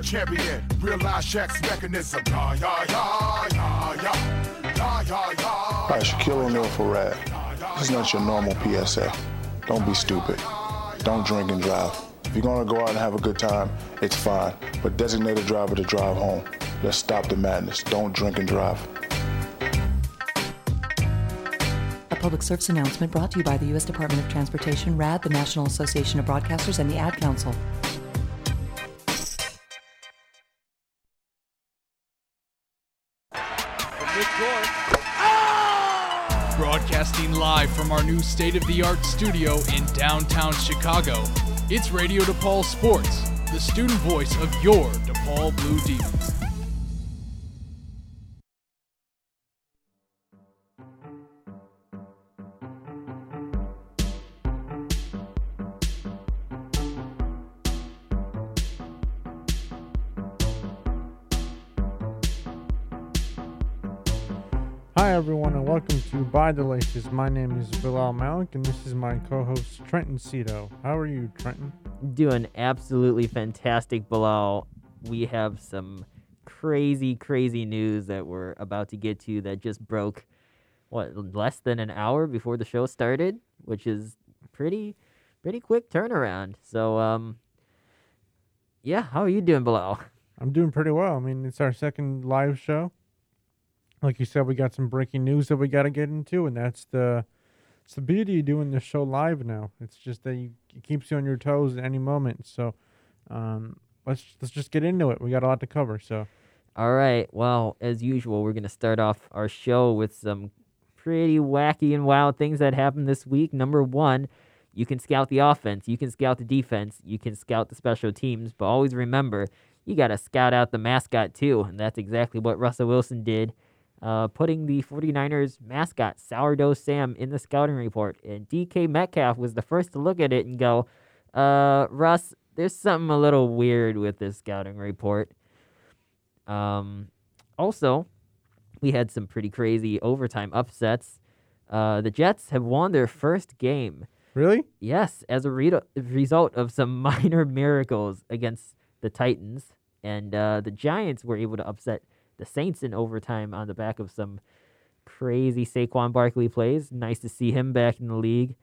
a champion. Realize Shaq's mechanism. Yeah, yeah, yeah, yeah, yeah. Yeah, yeah, yeah. All right, Shaquille O'Neal for RADD. This is not your normal PSA. Don't be stupid. Don't drink and drive. If you're gonna go out and have a good time, it's fine. But designate a driver to drive home. Let's stop the madness. Don't drink and drive. A public service announcement brought to you by the U.S. Department of Transportation, RADD, the National Association of Broadcasters, and the Ad Council. Live from our new state of the art studio in downtown Chicago, it's Radio DePaul Sports, the student voice of your DePaul Blue Demons. Welcome to By the Laces. My name is Bilal Malik, and this is my co host, Trenton Cito. How are you, Trenton? doing absolutely fantastic, Bilal. We have some crazy, crazy news that we're about to get to that just broke, what, less than an hour before the show started, which is pretty, pretty quick turnaround. So, um, yeah, how are you doing, Bilal? I'm doing pretty well. I mean, it's our second live show. Like you said, we got some breaking news that we got to get into, and that's the it's the beauty of doing the show live now. It's just that you, it keeps you on your toes at any moment. So, um, let's let's just get into it. We got a lot to cover. So, All right. Well, as usual, we're to start off our show with some pretty wacky and wild things that happened this week. Number one, you can scout the offense, you can scout the defense, you can scout the special teams, but always remember, you got to scout out the mascot too. And that's exactly what Russell Wilson did, uh, putting the 49ers mascot, Sourdough Sam, in the scouting report. And DK Metcalf was the first to look at it and go, uh, Russ, there's something a little weird with this scouting report. Um, also, we had some pretty crazy overtime upsets. Uh, the Jets have won their first game. really? Yes, as a re- result of some minor miracles against the Titans. And uh, the Giants were able to upset the Saints in overtime on the back of some crazy Saquon Barkley plays. Nice to see him back in the league.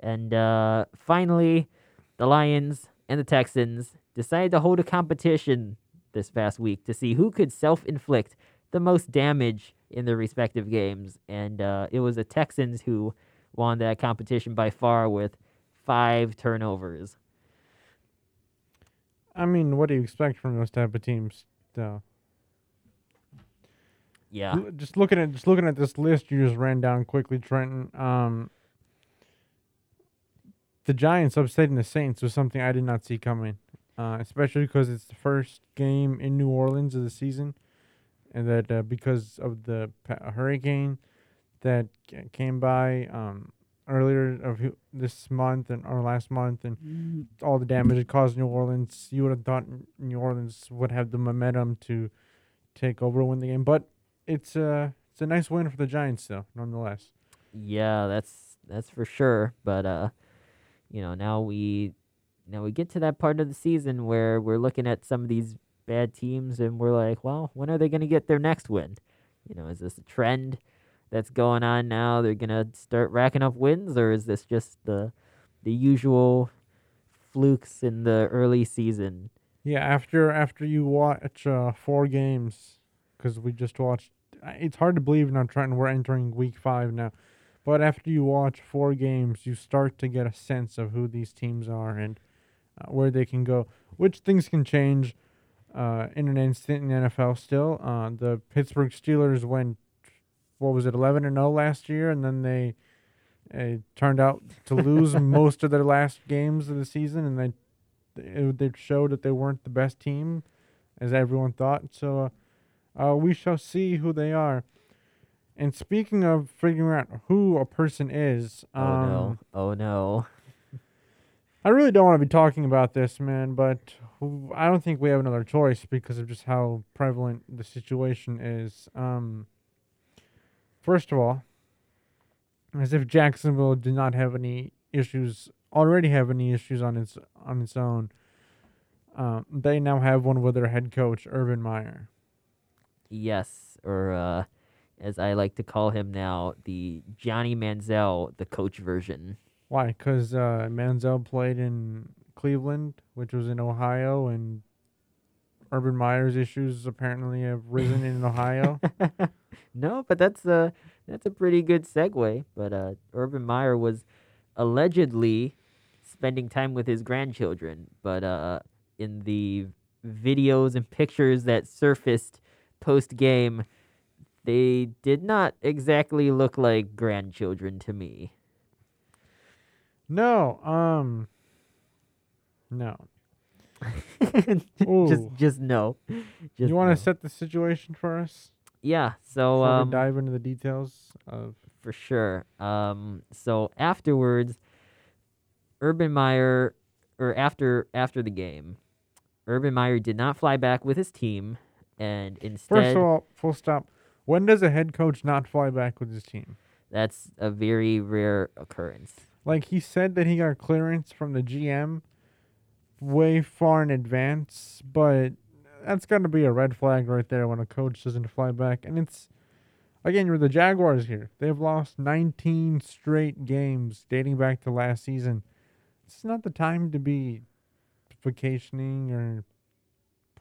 And uh, finally, the Lions and the Texans decided to hold a competition this past week to see who could self inflict the most damage in their respective games. And uh, it was the Texans who won that competition by far with five turnovers. I mean, what do you expect from those type of teams? Though, Yeah. Just looking at just looking at this list you just ran down quickly, Trenton. Um, the Giants upsetting the Saints was something I did not see coming, uh, especially because it's the first game in New Orleans of the season, and that uh, because of the hurricane that ca- came by um, earlier of this month and or last month, and all the damage it caused New Orleans, you would have thought New Orleans would have the momentum to take over and win the game, but it's a it's a nice win for the Giants though, nonetheless. Yeah, that's that's for sure. But uh, you know, now we now we get to that part of the season where we're looking at some of these bad teams and we're like, well, when are they going to get their next win? You know, is this a trend that's going on now? They're going to start racking up wins or is this just the the usual flukes in the early season? Yeah, after after you watch uh, four games, because we just watched. It's hard to believe now, Trenton. We're entering week five now, but after you watch four games, you start to get a sense of who these teams are and uh, where they can go. Which things can change uh, in an instant in the NFL. Still, uh, the Pittsburgh Steelers went what was it, eleven and zero last year, and then they uh, turned out to lose most of their last games of the season, and they it, they showed that they weren't the best team, as everyone thought. So, uh, uh, we shall see who they are. And speaking of figuring out who a person is, um, oh no. Oh no. I really don't want to be talking about this, man, but I don't think we have another choice because of just how prevalent the situation is. Um, first of all, as if Jacksonville did not have any issues already have any issues on its on its own. Um, they now have one with their head coach Urban Meyer. Yes, or uh, as I like to call him now, the Johnny Manziel, the coach version. Why? Because uh, Manziel played in Cleveland, which was in Ohio, and Urban Meyer's issues apparently have risen in Ohio. no, but that's a that's a pretty good segue. But uh, Urban Meyer was allegedly spending time with his grandchildren, but uh, in the videos and pictures that surfaced post game, they did not exactly look like grandchildren to me. No, um, no. just just no. Just you want no. to set the situation for us? Yeah, so um dive into the details of. for sure. Um, so afterwards, Urban Meyer, or after after the game, Urban Meyer did not fly back with his team, and instead, First of all, full stop. When does a head coach not fly back with his team? that's a very rare occurrence. Like he said that he got clearance from the GM way far in advance, but that's got to be a red flag right there when a coach doesn't fly back. And it's again, you're the Jaguars here. They've lost 19 straight games dating back to last season. It's not the time to be vacationing or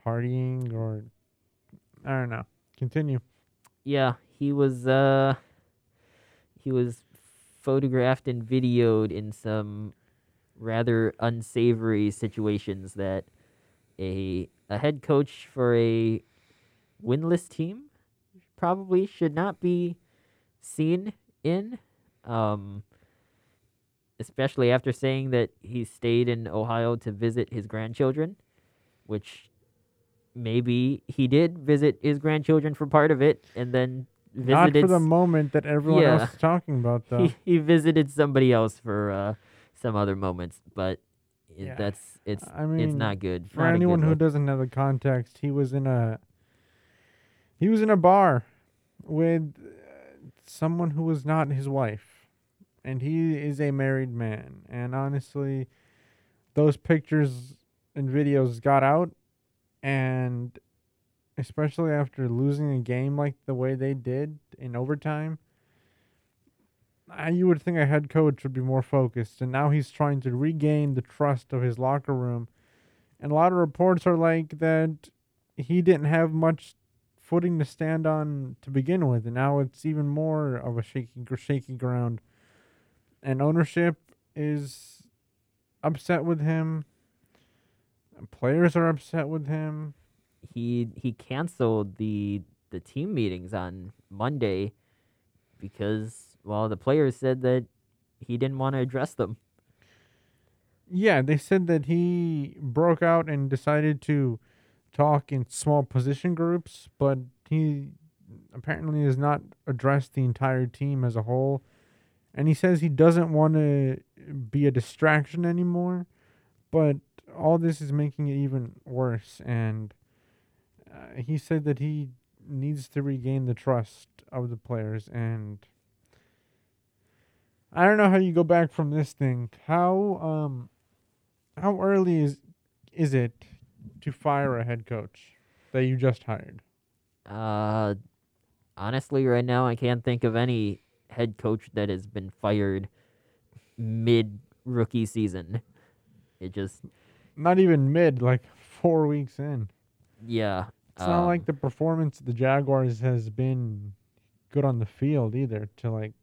partying or I don't know. Continue. Yeah, he was uh he was photographed and videoed in some rather unsavory situations that a a head coach for a winless team probably should not be seen in um especially after saying that he stayed in Ohio to visit his grandchildren which maybe he did visit his grandchildren for part of it and then Not for the moment that everyone Yeah. else is talking about though. he, he visited somebody else for uh, some other moments, but Yeah. that's it's I it's not good For not a good anyone who doesn't know the context, he was in a he was in a bar with uh, someone who was not his wife, and he is a married man. And honestly, those pictures and videos got out, and especially after losing a game like the way they did in overtime. I, you would think a head coach would be more focused, and now he's trying to regain the trust of his locker room and a lot of reports are like that he didn't have much footing to stand on to begin with, and now it's even more of a shaky, shaky ground. And ownership is upset with him. Players are upset with him. he he canceled the the team meetings on Monday because well the players said that he didn't want to address them. Yeah, they said that he broke out and decided to talk in small position groups, but he apparently has not addressed the entire team as a whole. And he says he doesn't want to be a distraction anymore, but all this is making it even worse. And uh, he said that he needs to regain the trust of the players. And I don't know how you go back from this thing. How um how early is is it to fire a head coach that you just hired? Uh, honestly, right now I can't think of any head coach that has been fired mid rookie season. It just Not even mid, like four weeks in. yeah. It's not like um, the performance of the Jaguars has been good on the field either to like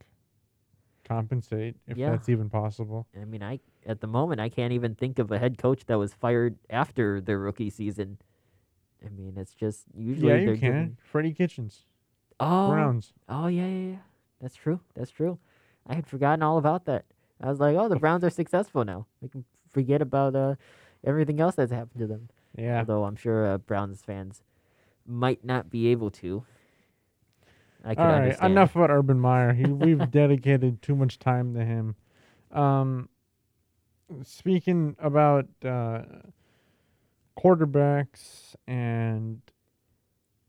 compensate if Yeah. that's even possible. I mean, I at the moment I can't even think of a head coach that was fired after their rookie season. I mean, it's just usually yeah, you can. given- Freddie Kitchens, Oh, Browns. oh yeah, yeah, yeah. That's true. That's true. I had forgotten all about that. I was like, oh, the Browns are successful now. We can forget about uh everything else that's happened to them. Yeah. Although I'm sure uh, Browns fans might not be able to. I could All right, understand. enough about Urban Meyer. He, we've dedicated too much time to him. Um, speaking about uh, quarterbacks, and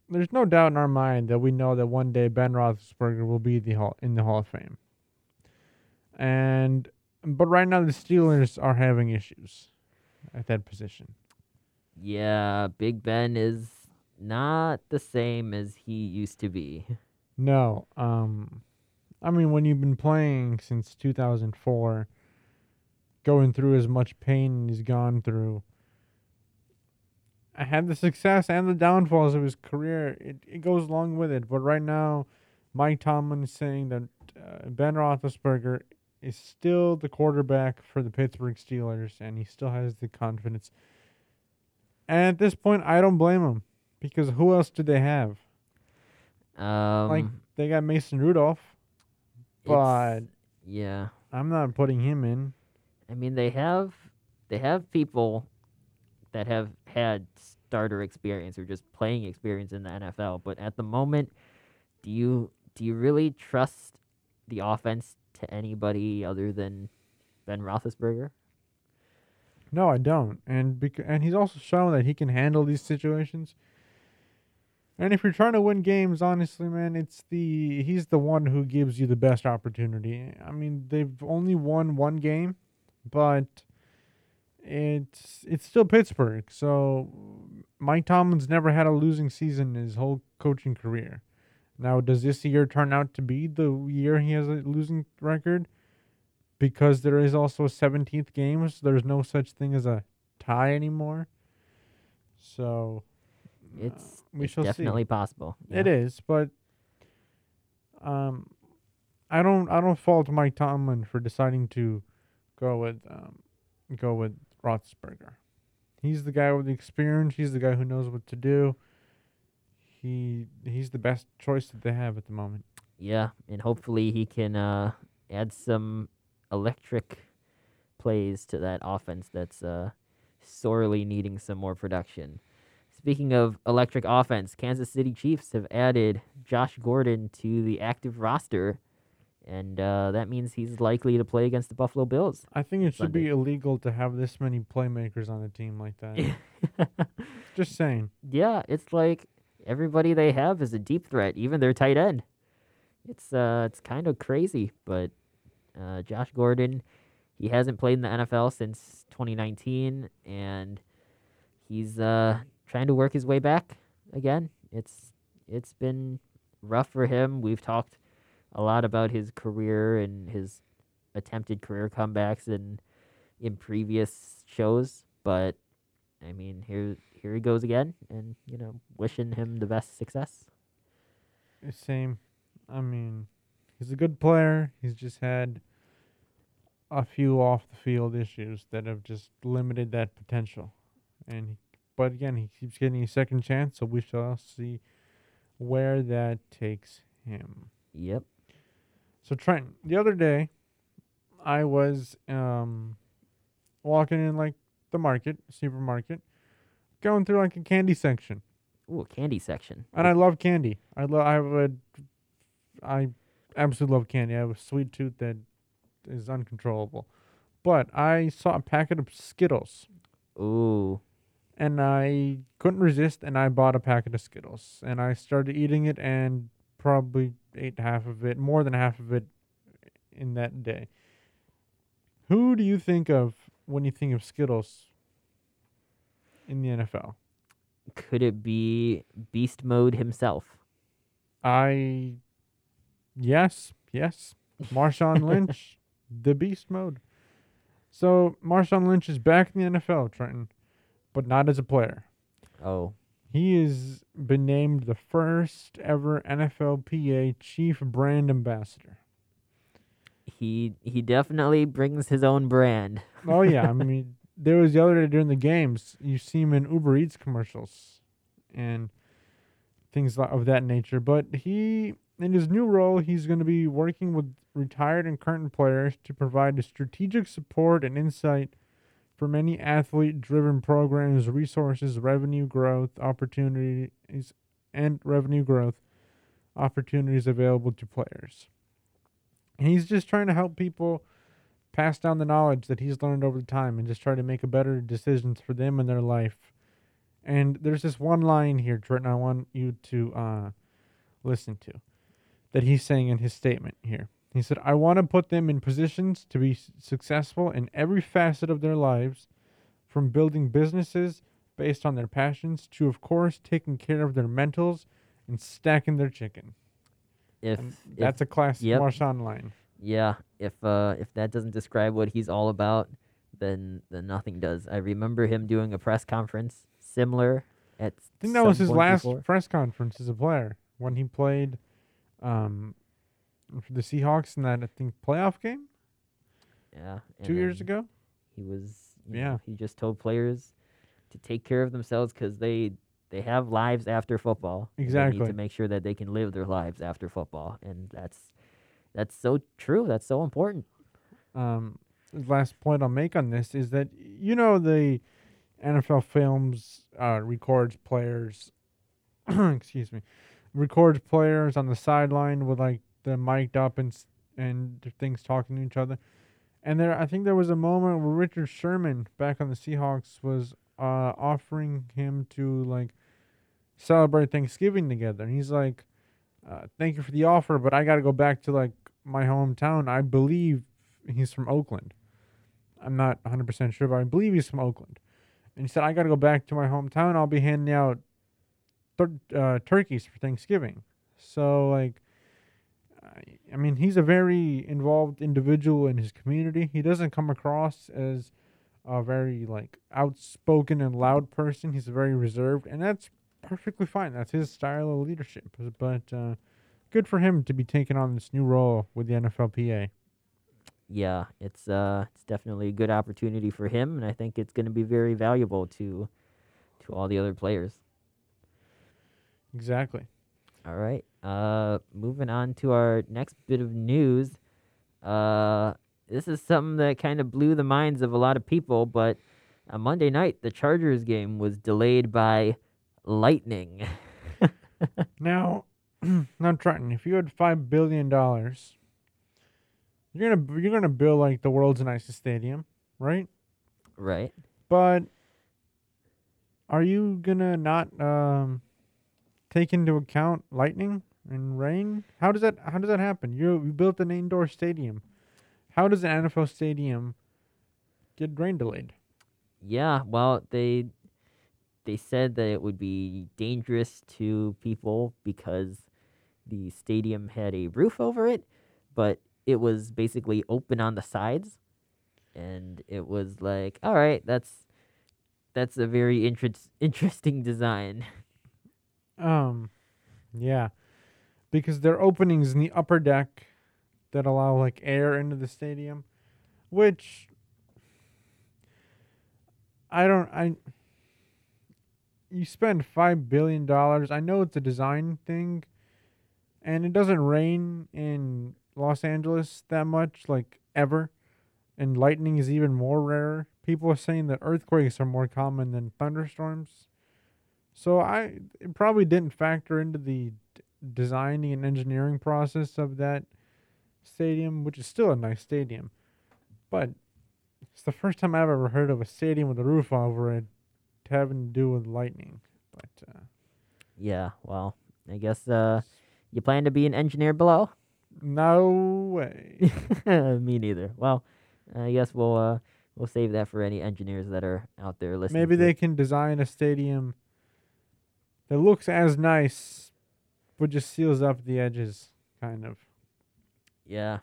there's no doubt in our mind that we know that one day Ben Roethlisberger will be the hall, in the Hall of Fame. And but right now the Steelers are having issues at that position. Yeah, Big Ben is not the same as he used to be. No. Um I mean when you've been playing since 2004 going through as much pain he's gone through I had the success and the downfalls of his career. It it goes along with it. But right now, Mike Tomlin is saying that uh, Ben Roethlisberger is still the quarterback for the Pittsburgh Steelers, and he still has the confidence. And at this point, I don't blame him because who else do they have? Um, like they got Mason Rudolph, but yeah, I'm not putting him in. I mean they have they have people that have had starter experience or just playing experience in the NFL, but at the moment, do you do you really trust the offense to anybody other than Ben Roethlisberger? No, I don't. And bec- and he's also shown that he can handle these situations. And if you're trying to win games, honestly, man, it's the he's the one who gives you the best opportunity. I mean, they've only won one game, but it's it's still Pittsburgh. So Mike Tomlin's never had a losing season in his whole coaching career. Now, does this year turn out to be the year he has a losing record? Because there is also a 17th game, so there's no such thing as a tie anymore. So It's, we it's shall see. definitely possible. It is, but um, I don't I don't fault Mike Tomlin for deciding to go with um, go with Roethlisberger. He's the guy with the experience. He's the guy who knows what to do. He he's the best choice that they have at the moment. Yeah, and hopefully he can uh, add some electric plays to that offense that's uh, sorely needing some more production. Speaking of electric offense, Kansas City Chiefs have added Josh Gordon to the active roster, and uh, that means he's likely to play against the Buffalo Bills. I think it should be illegal to have this many playmakers on a team like that. Just saying. yeah, it's like everybody they have is a deep threat, even their tight end. It's uh, it's kind of crazy, but uh, Josh Gordon, he hasn't played in the NFL since 2019, and he's uh trying to work his way back again. It's it's been rough for him. We've talked a lot about his career and his attempted career comebacks in in previous shows, but I mean, here here he goes again, and you know, wishing him the best success. Same. I mean, he's a good player. He's just had a few off the field issues that have just limited that potential. And he, but again, he keeps getting a second chance, so we shall see where that takes him. Yep. So Trent, the other day, I was um walking in like the market, supermarket, going through like a candy section. Ooh, a candy section. And I love candy. I love. I would. I absolutely love candy. I have a sweet tooth that is uncontrollable. But I saw a packet of Skittles, Ooh. and I couldn't resist, and I bought a packet of Skittles, and I started eating it, and probably ate half of it, more than half of it, in that day. Who do you think of when you think of Skittles in the NFL? Could it be Beast Mode himself? I yes, yes. Marshawn Lynch, the beast mode. So Marshawn Lynch is back in the NFL, Trenton, but not as a player. Oh, He has been named the first ever NFLPA chief brand ambassador. he he definitely brings his own brand. Oh yeah, I mean there was the other day during the games, you see him in Uber Eats commercials and things of that nature. But he, in his new role, he's going to be working with retired and current players to provide strategic support and insight for many athlete-driven programs, resources, revenue growth opportunities, and revenue growth opportunities available to players. And he's just trying to help people pass down the knowledge that he's learned over the time and just try to make a better decisions for them in their life. And there's this one line here, Trenton, I want you to uh, listen to that he's saying in his statement here. He said, I want to put them in positions to be successful in every facet of their lives, from building businesses, based on their passions to, of course, taking care of their mentals and stacking their chicken. If, And if that's a classic yep. Marshawn line. Yeah, if uh if that doesn't describe what he's all about, then then nothing does. I remember him doing a press conference similar at I think that was his last before. press conference as a player when he played um, for the Seahawks in that I think playoff game Yeah, two years ago. He was Yeah. know, he just told players to take care of themselves because they they have lives after football. and They need Exactly. to make sure that they can live their lives after football, and that's that's so true. That's so important. um, last point I'll make on this is that you know the NFL films uh, records players, excuse me, records players on the sideline with like the mic'd up and and things talking to each other. And there, I think there was a moment where Richard Sherman back on the Seahawks was uh, offering him to like celebrate Thanksgiving together, and he's like, uh, "Thank you for the offer, but I got to go back to like my hometown. I believe he's from Oakland. I'm not 100% sure, but I believe he's from Oakland. And he said, I got to go back to my hometown. I'll be handing out uh, turkeys for Thanksgiving. So, like, I- I mean, he's a very involved individual in his community. He doesn't come across as a very, like, outspoken and loud person. He's very reserved, and that's perfectly fine. That's his style of leadership. But, uh, good for him to be taking on this new role with the NFLPA. Yeah, it's uh it's definitely a good opportunity for him, and I think it's going to be very valuable to to all the other players. Exactly. All right. Uh, moving on to our next bit of news. Uh, this is something that kind of blew the minds of a lot of people, but on Monday night, the Chargers game was delayed by lightning. Now, now Trenton, if you had five billion dollars, you're gonna you're gonna build like the world's nicest stadium, right? right? But are you gonna not um take into account lightning and rain? How does that how does that happen? You you built an indoor stadium. How does an NFL stadium get rain delayed? Yeah, well, they they said that it would be dangerous to people because the stadium had a roof over it, but it was basically open on the sides, and it was like, all right, that's that's a very interest interesting design. Um, yeah, because there are openings in the upper deck that allow like air into the stadium, which I don't. I you spend five billion dollars. I know it's a design thing, and it doesn't rain in Los Angeles that much, like ever, and lightning is even more rare. People are saying that earthquakes are more common than thunderstorms. So I it probably didn't factor into the d- designing and engineering process of that stadium, which is still a nice stadium. But it's the first time I've ever heard of a stadium with a roof over it having to do with lightning. But uh, Yeah, well, I guess uh, you plan to be an engineer below. no way. Me neither. Well, I guess we'll uh, we'll save that for any engineers that are out there listening. Maybe they it. can design a stadium that looks as nice, but just seals up the edges, kind of. Yeah,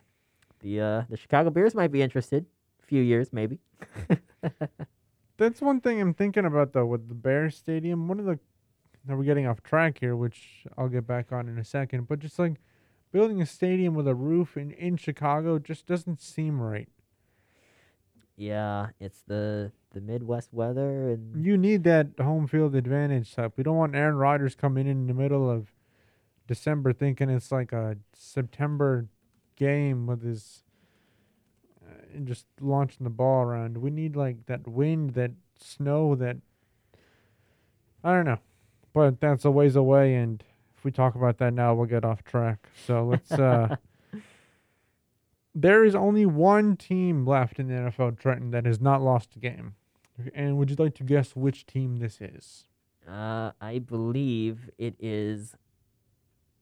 the uh, the Chicago Bears might be interested. A few years, maybe. That's one thing I'm thinking about though with the Bears Stadium. One of the now we're getting off track here, which I'll get back on in a second. But just like building a stadium with a roof in in Chicago just doesn't seem right. Yeah, it's the the Midwest weather and You need that home field advantage type. We don't want Aaron Rodgers coming in in the middle of December thinking it's like a September game with his uh, and just launching the ball around. We need like that wind, that snow, that I don't know, but that's a ways away. And if we talk about that now, we'll get off track. So let's. uh There is only one team left in the NFL, Trenton, that has not lost a game. And would you like to guess which team this is? uh, I believe it is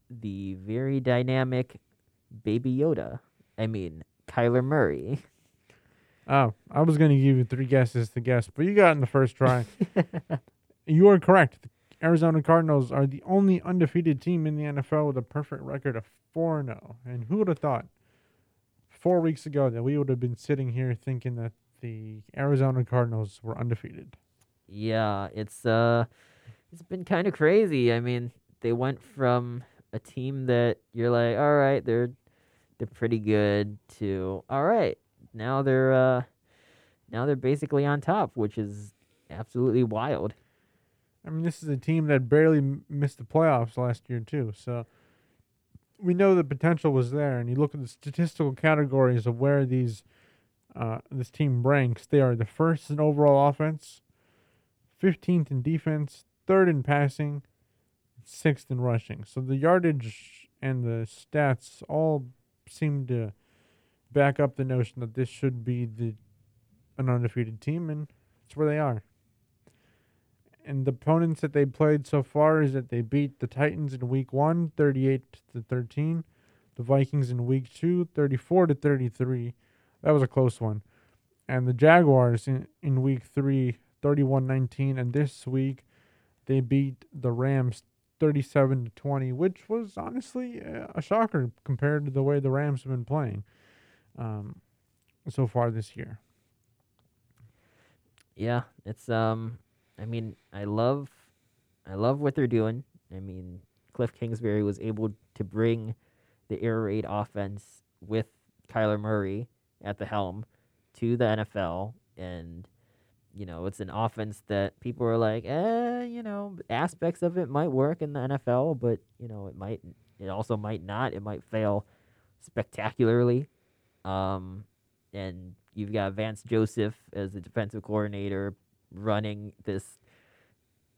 the very dynamic Baby Yoda. I mean, Kyler Murray. Oh, I was going to give you three guesses to guess, but you got in the first try. you are correct. The Arizona Cardinals are the only undefeated team in the NFL with a perfect record of 4 0. And who would have thought four weeks ago that we would have been sitting here thinking that the Arizona Cardinals were undefeated? Yeah, it's uh it's been kind of crazy. I mean, they went from a team that you're like, all right, they're they're pretty good to all right, now they're uh now they're basically on top, which is absolutely wild. I mean, this is a team that barely missed the playoffs last year too. So we know the potential was there, and you look at the statistical categories of where these uh, this team ranks. They are the first in overall offense, fifteenth in defense, third in passing, sixth in rushing. So the yardage and the stats all seem to back up the notion that this should be the an undefeated team, and it's where they are and the opponents that they played so far is that they beat the Titans in week 1 38 to 13, the Vikings in week 2 34 to 33. That was a close one. And the Jaguars in, in week 3 31 19 and this week they beat the Rams 37 to 20, which was honestly a shocker compared to the way the Rams have been playing um, so far this year. Yeah, it's um I mean, I love, I love what they're doing. I mean, Cliff Kingsbury was able to bring the air raid offense with Kyler Murray at the helm to the NFL, and you know, it's an offense that people are like, eh, you know, aspects of it might work in the NFL, but you know, it might, it also might not. It might fail spectacularly. Um, and you've got Vance Joseph as the defensive coordinator running this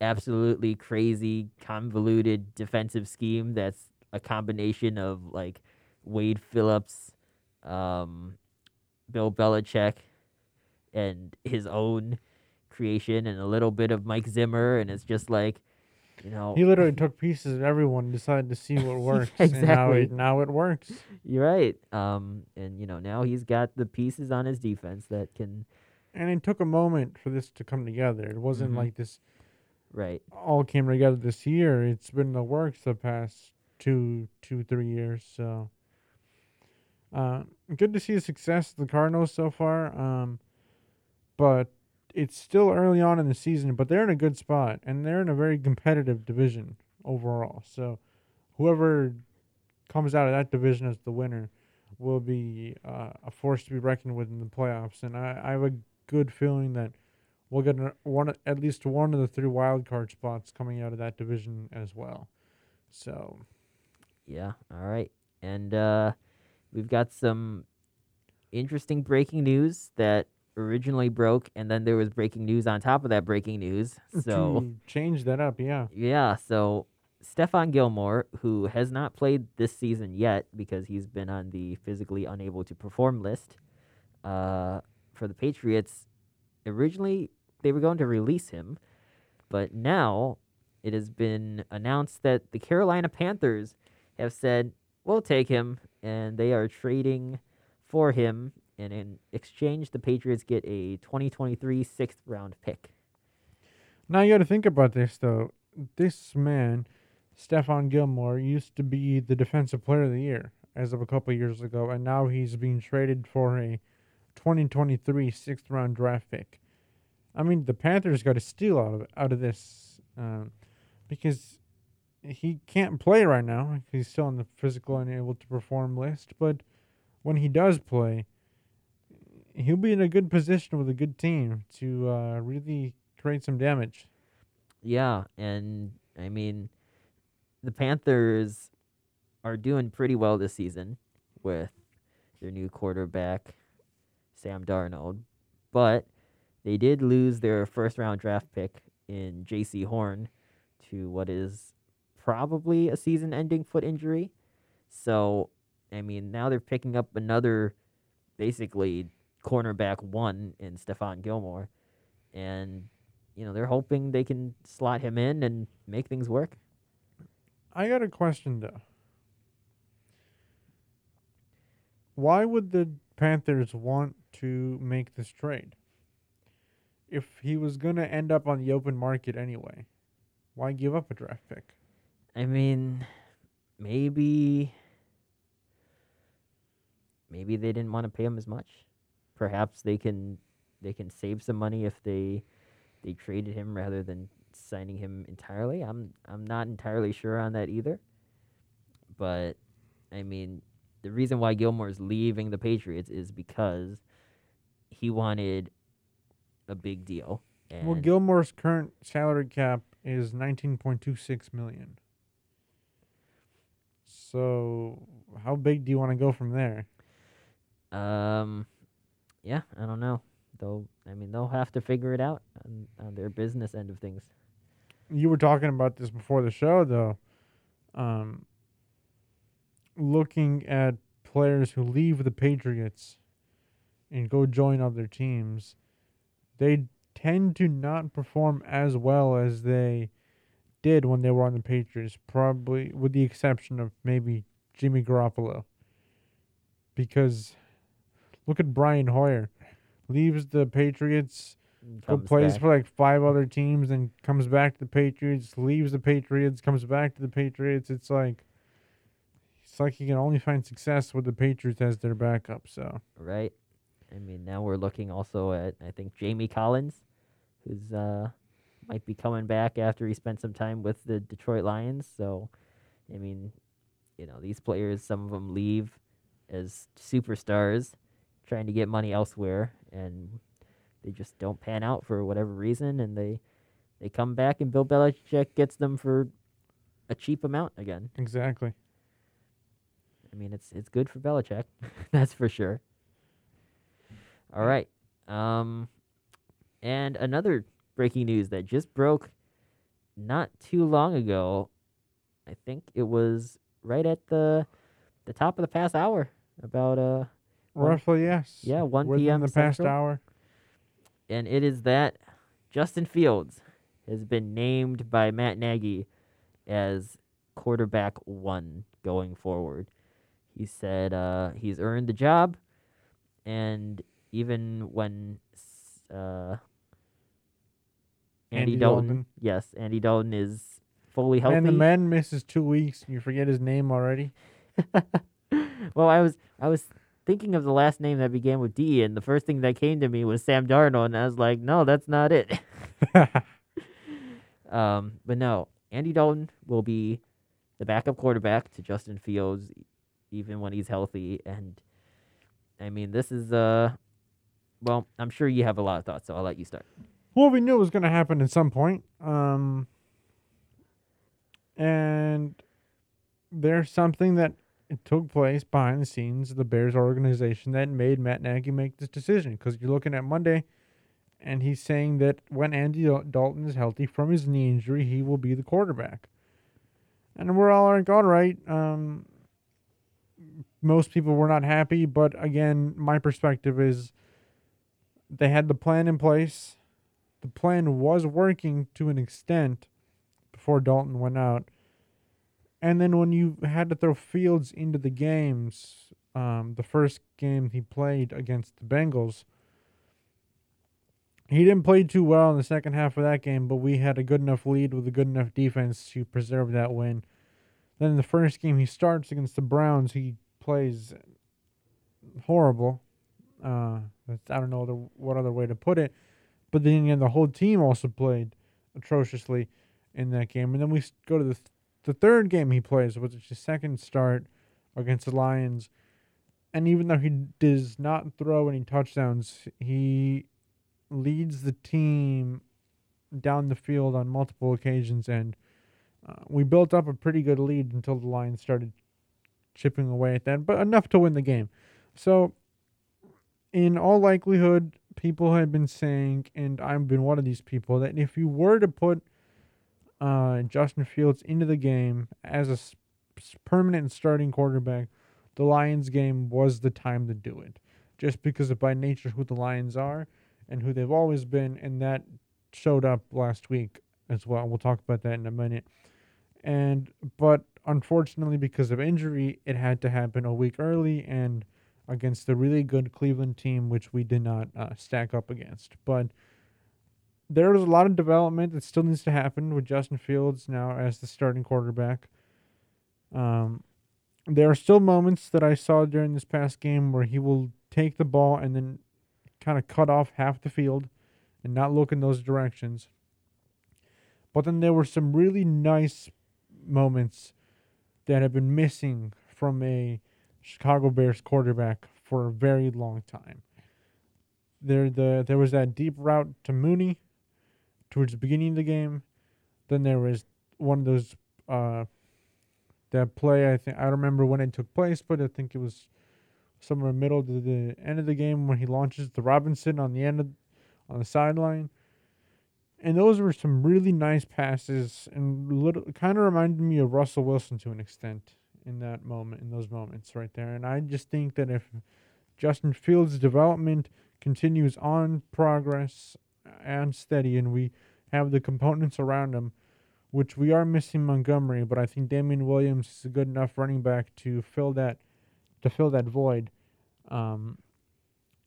absolutely crazy, convoluted defensive scheme that's a combination of like Wade Phillips, um, Bill Belichick, and his own creation, and a little bit of Mike Zimmer, and it's just like, you know, he literally took pieces of everyone, and decided to see what works, exactly. and now it, now it works. You're right. Um, and you know now he's got the pieces on his defense that can and it took a moment for this to come together. It wasn't Mhm. like this right. all came together this year. It's been in the works the past two, two, three years. So, uh, good to see the success of the Cardinals so far. Um, but it's still early on in the season, but they're in a good spot and they're in a very competitive division overall. So, whoever comes out of that division as the winner will be uh, a force to be reckoned with in the playoffs. And I, I have a good feeling that we'll get one at least one of the three wild card spots coming out of that division as well. So Yeah. All right. And uh, we've got some interesting breaking news that originally broke, and then there was breaking news on top of that breaking news. So change that up, yeah. yeah. So Stephon Gilmore, who has not played this season yet because he's been on the physically unable to perform list uh, for the Patriots, originally they were going to release him, but now it has been announced that the Carolina Panthers have said, we'll take him, and they are trading for him. And in exchange, the Patriots get a 2023 sixth round pick. Now you got to think about this though. This man, Stephon Gilmore, used to be the defensive player of the year as of a couple years ago, and now he's being traded for a 2023 sixth round draft pick. I mean, the Panthers got a steal out of out of this um, because he can't play right now. He's still on the physical unable to perform list, but when he does play, he'll be in a good position with a good team to uh, really create some damage. Yeah, and I mean, the Panthers are doing pretty well this season with their new quarterback, Sam Darnold, but they did lose their first round draft pick in Jaycee Horn to what is probably a season ending foot injury. So, I mean, now they're picking up another basically cornerback one in Stephon Gilmore. And, you know, they're hoping they can slot him in and make things work. I got a question though. Why would the Panthers want to make this trade? if he was gonna end up on the open market anyway, why give up a draft pick? I mean, maybe maybe they didn't want to pay him as much. Perhaps they can they can save some money if they they traded him rather than signing him entirely. I'm I'm not entirely sure on that either. But I mean, the reason why Gilmore's leaving the Patriots is because he wanted a big deal. And Well, Gilmore's current salary cap is nineteen point two six million. So, how big do you want to go from there? Um, yeah, I don't know. They'll, I mean, they'll have to figure it out on, on their business end of things. You were talking about this before the show, though. Um, looking at players who leave the Patriots and go join other teams, they tend to not perform as well as they did when they were on the Patriots, probably with the exception of maybe Jimmy Garoppolo. Because look at Brian Hoyer. Leaves the Patriots, plays back. for like five other teams, and comes back to the Patriots, leaves the Patriots, comes back to the Patriots. It's like it's like he can only find success with the Patriots as their backup. So right? I mean, now we're looking also at I think Jamie Collins, who's uh might be coming back after he spent some time with the Detroit Lions. So, I mean, you know, these players, some of them leave as superstars, trying to get money elsewhere, and they just don't pan out for whatever reason, and they they come back, and Bill Belichick gets them for a cheap amount again. exactly. I mean, it's it's good for Belichick, that's for sure. All right, um, and another breaking news that just broke not too long ago. I think it was right at the the top of the past hour, about uh, One- Roughly yes. yeah, 1 Within p.m. the past hour. and it is that Justin Fields has been named by Matt Nagy as quarterback one going forward. He said uh, he's earned the job, and even when uh, Andy, Andy Dalton, Dalton. yes, Andy Dalton is fully healthy. Man, the man misses two weeks. and You forget his name already. well, I was I was thinking of the last name that began with D, and the first thing that came to me was Sam Darnold, and I was like, no, that's not it. um, but no, Andy Dalton will be the backup quarterback to Justin Fields, even when he's healthy. And I mean, this is uh, well, I'm sure you have a lot of thoughts, so I'll let you start. Well, we knew it was going to happen at some point. Um, and there's something that took place behind the scenes of the Bears organization that made Matt Nagy make this decision. Because you're looking at Monday, and he's saying that when Andy Dalton is healthy from his knee injury, he will be the quarterback. And we're all like, all right. Um, most people were not happy, but again, my perspective is they had the plan in place the plan was working to an extent before Dalton went out. And then when you had to throw Fields into the games, um, the first game he played against the Bengals, he didn't play too well in the second half of that game, but we had a good enough lead with a good enough defense to preserve that win. Then in the first game he starts against the Browns, he plays horrible. Uh, I don't know the, what other way to put it. But then again, the whole team also played atrociously in that game. And then we go to the th- the third game he plays, which is his second start against the Lions. And even though he does not throw any touchdowns, he leads the team down the field on multiple occasions. And uh, we built up a pretty good lead until the Lions started chipping away at that, but enough to win the game. So, in all likelihood, people have been saying, and I've been one of these people, that if you were to put uh, Justin Fields into the game as a permanent starting quarterback, the Lions game was the time to do it. Just because of by nature who the Lions are and who they've always been, and that showed up last week as well. We'll talk about that in a minute. And but unfortunately, because of injury, it had to happen a week early and against the really good Cleveland team, which we did not uh, stack up against. But there's a lot of development that still needs to happen with Justin Fields now as the starting quarterback. Um, there are still moments that I saw during this past game where he will take the ball and then kind of cut off half the field and not look in those directions. But then there were some really nice moments that have been missing from a Chicago Bears quarterback for a very long time. There the there was that deep route to Mooney towards the beginning of the game. Then there was one of those uh that play I think I remember when it took place, but I think it was somewhere middle to the end of the game when he launches the Robinson on the end of on the sideline. And those were some really nice passes and little kind of reminded me of Russell Wilson to an extent in that moment in those moments right there. And I just think that if Justin Fields' development continues on progress and steady and we have the components around him, which we are missing Montgomery, but I think Damien Williams is a good enough running back to fill that to fill that void. Um,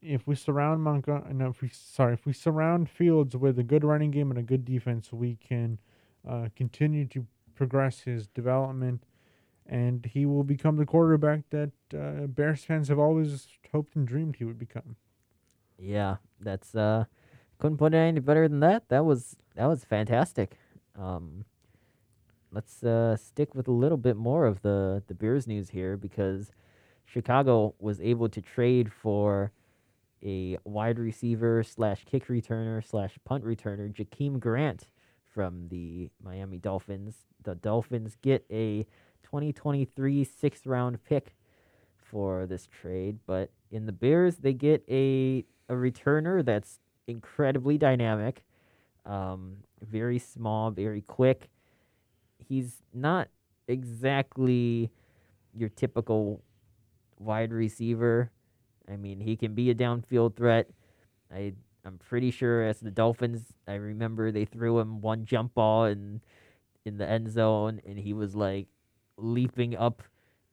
if we surround Montgomery, no, if we sorry, if we surround Fields with a good running game and a good defense, we can uh, continue to progress his development, and he will become the quarterback that uh, Bears fans have always hoped and dreamed he would become. Yeah, that's uh, couldn't put it any better than that. That was that was fantastic. Um, let's uh, stick with a little bit more of the the Bears news here because Chicago was able to trade for a wide receiver slash kick returner slash punt returner, Jakeem Grant from the Miami Dolphins. The Dolphins get a 2023 sixth round pick for this trade, but in the Bears they get a a returner that's incredibly dynamic, um, very small, very quick. He's not exactly your typical wide receiver. I mean, he can be a downfield threat. I I'm pretty sure as the Dolphins, I remember they threw him one jump ball in in the end zone, and he was like leaping up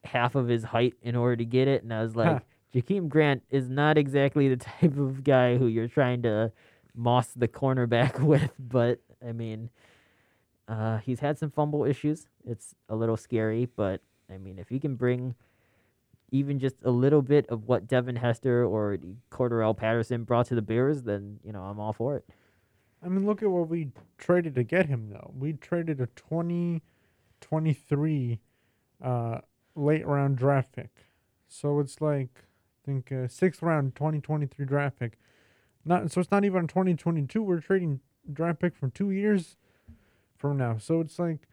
half of his height in order to get it, and I was like, Jakeem Grant is not exactly the type of guy who you're trying to moss the cornerback with, but I mean, uh, he's had some fumble issues. It's a little scary, but I mean, if he can bring even just a little bit of what Devin Hester or Cordarrelle Patterson brought to the Bears, then you know I'm all for it. I mean, look at what we traded to get him, though. We traded a 2023 uh, late round draft pick. So it's like, I think, uh, sixth round 2023 draft pick. Not So it's not even 2022. We're trading draft pick from two years from now. So it's like,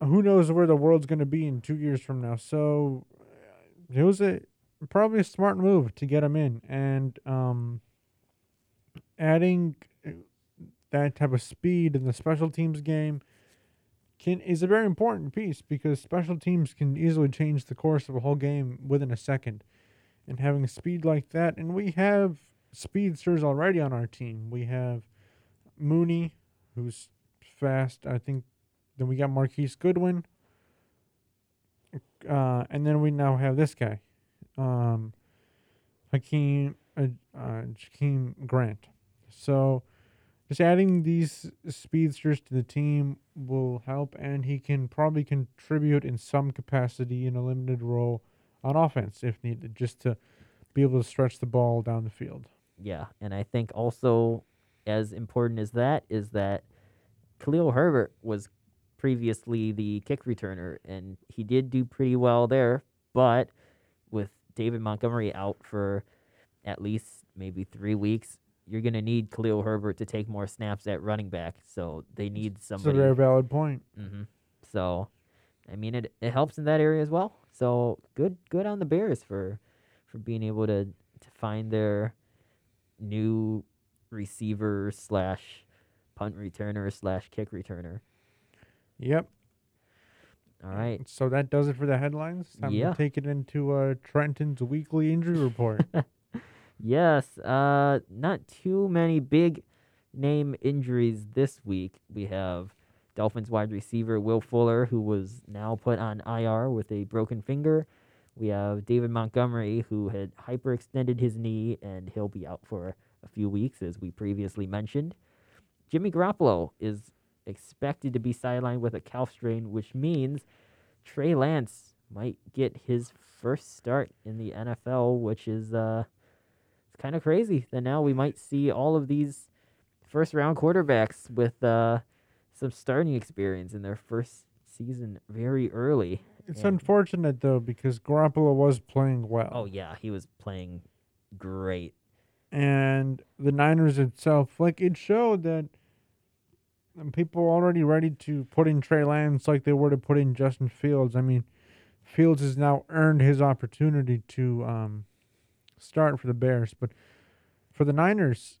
who knows where the world's going to be in two years from now. So it was a probably a smart move to get him in. And um, adding uh, that type of speed in the special teams game can is a very important piece because special teams can easily change the course of a whole game within a second. And having speed like that, and we have speedsters already on our team. We have Mooney, who's fast. I think then we got Marquise Goodwin. Uh, and then we now have this guy, um, Hakeem uh, uh, Jakeem Grant. So just adding these speedsters to the team will help, and he can probably contribute in some capacity in a limited role on offense if needed, just to be able to stretch the ball down the field. Yeah, and I think also as important as that is that Khalil Herbert was previously the kick returner, and he did do pretty well there. But with David Montgomery out for at least maybe three weeks, you're going to need Khalil Herbert to take more snaps at running back. So they need somebody. It's a very valid point. hmm So, I mean, it it helps in that area as well. So good good on the Bears for for being able to to find their new receiver slash punt returner slash kick returner. Yep. All right. So that does it for the headlines. Time Yeah. to take it into uh, Trenton's weekly injury report. Yes, uh, not too many big name injuries this week. We have Dolphins wide receiver Will Fuller, who was now put on IR with a broken finger. We have David Montgomery, who had hyperextended his knee, and he'll be out for a few weeks, as we previously mentioned. Jimmy Garoppolo is expected to be sidelined with a calf strain, which means Trey Lance might get his first start in the NFL, which is uh, it's kind of crazy that now we might see all of these first round quarterbacks with uh, some starting experience in their first season very early. It's And- unfortunate though because Garoppolo was playing well. Oh yeah, he was playing great. and the Niners itself, like it showed that people were already ready to put in Trey Lance like they were to put in Justin Fields. I mean, Fields has now earned his opportunity to um, start for the Bears, but for the Niners,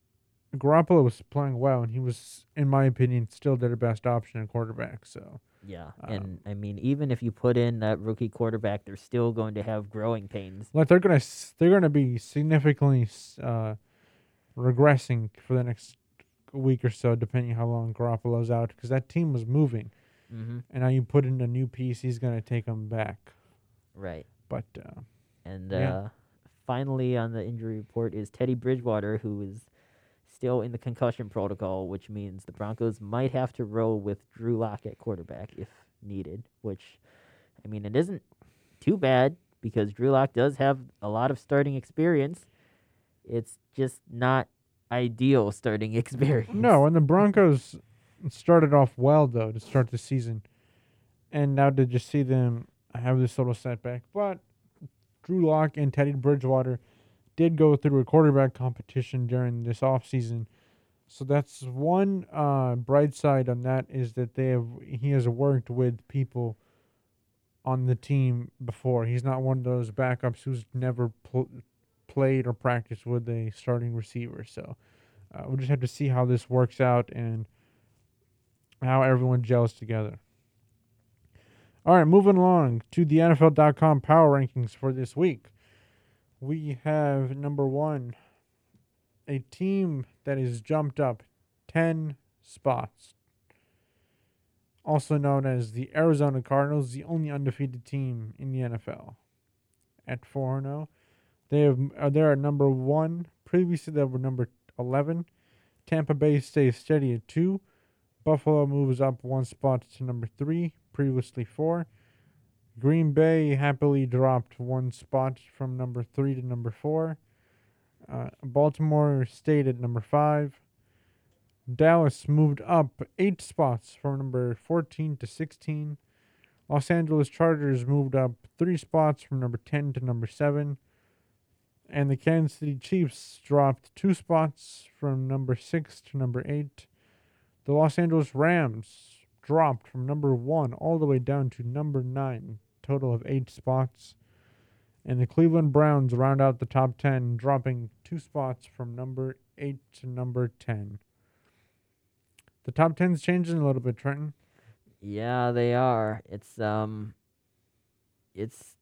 Garoppolo was playing well, and he was, in my opinion, still their best option at quarterback. So Yeah, Um, and I mean, even if you put in that rookie quarterback, they're still going to have growing pains. like they're gonna they're gonna be significantly uh, regressing for the next week or so, depending how long Garoppolo's out, because that team was moving, Mm-hmm. and now you put in a new piece, he's gonna take them back. Right. But uh, And Yeah. uh, finally, on the injury report is Teddy Bridgewater, who is still in the concussion protocol, which means the Broncos might have to roll with Drew Lock at quarterback if needed. Which, I mean, it isn't too bad because Drew Lock does have a lot of starting experience. It's just not ideal starting experience. no, and the Broncos started off well though to start the season, and now to just see them have this little setback. But Drew Lock and Teddy Bridgewater did go through a quarterback competition during this offseason. So that's one uh, bright side on that is that they have he has worked with people on the team before. He's not one of those backups who's never pl- played or practiced with a starting receiver. So uh, we'll just have to see how this works out and how everyone gels together. All right, moving along to the NFL.com power rankings for this week. We have number one, a team that has jumped up 10 spots. Also known as the Arizona Cardinals, the only undefeated team in the NFL. At 4 0. They have uh, they're number one. Previously they were number eleven. Tampa Bay stays steady at two. Buffalo moves up one spot to number three, previously four. Green Bay happily dropped one spot from number three to number four. Uh, Baltimore stayed at number five. Dallas moved up eight spots from number 14 to 16. Los Angeles Chargers moved up three spots from number 10 to number 7. And the Kansas City Chiefs dropped two spots from number 6 to number 8. The Los Angeles Rams dropped from number 1 all the way down to number 9, total of 8 spots. And the Cleveland Browns round out the top 10, dropping two spots from number 8 to number 10. The top 10's changing a little bit, Trenton. Yeah, they are. It's um it's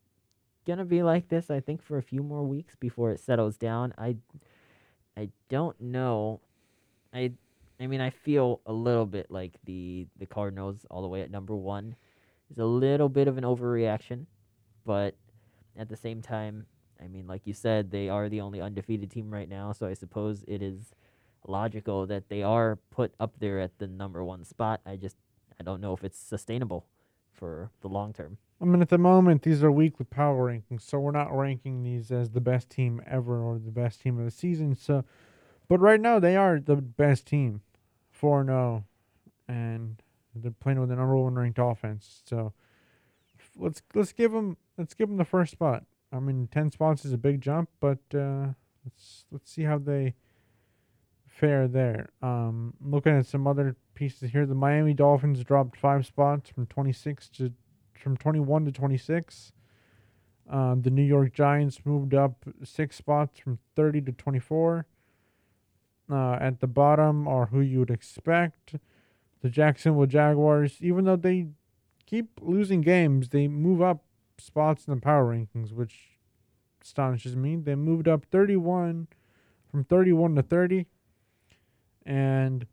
gonna be like this, I think, for a few more weeks before it settles down. I I don't know. I I mean I feel a little bit like the the Cardinals all the way at number one is a little bit of an overreaction, but at the same time, I mean, like you said, they are the only undefeated team right now, so I suppose it is logical that they are put up there at the number one spot. I just I don't know if it's sustainable for the long term. I mean, at the moment, these are weekly power rankings, so we're not ranking these as the best team ever or the best team of the season. So, but right now they are the best team, four zero, and they're playing with the number one ranked offense. So, let's let's give them let's give them the first spot. I mean, ten spots is a big jump, but uh, let's let's see how they fare there. Um, looking at some other pieces here, the Miami Dolphins dropped five spots from twenty six to from 21 to 26. Uh, the New York Giants moved up six spots from 30 to 24. Uh, at the bottom are who you would expect. The Jacksonville Jaguars, even though they keep losing games, they move up spots in the power rankings, which astonishes me. They moved up 31 from 31 to 30. And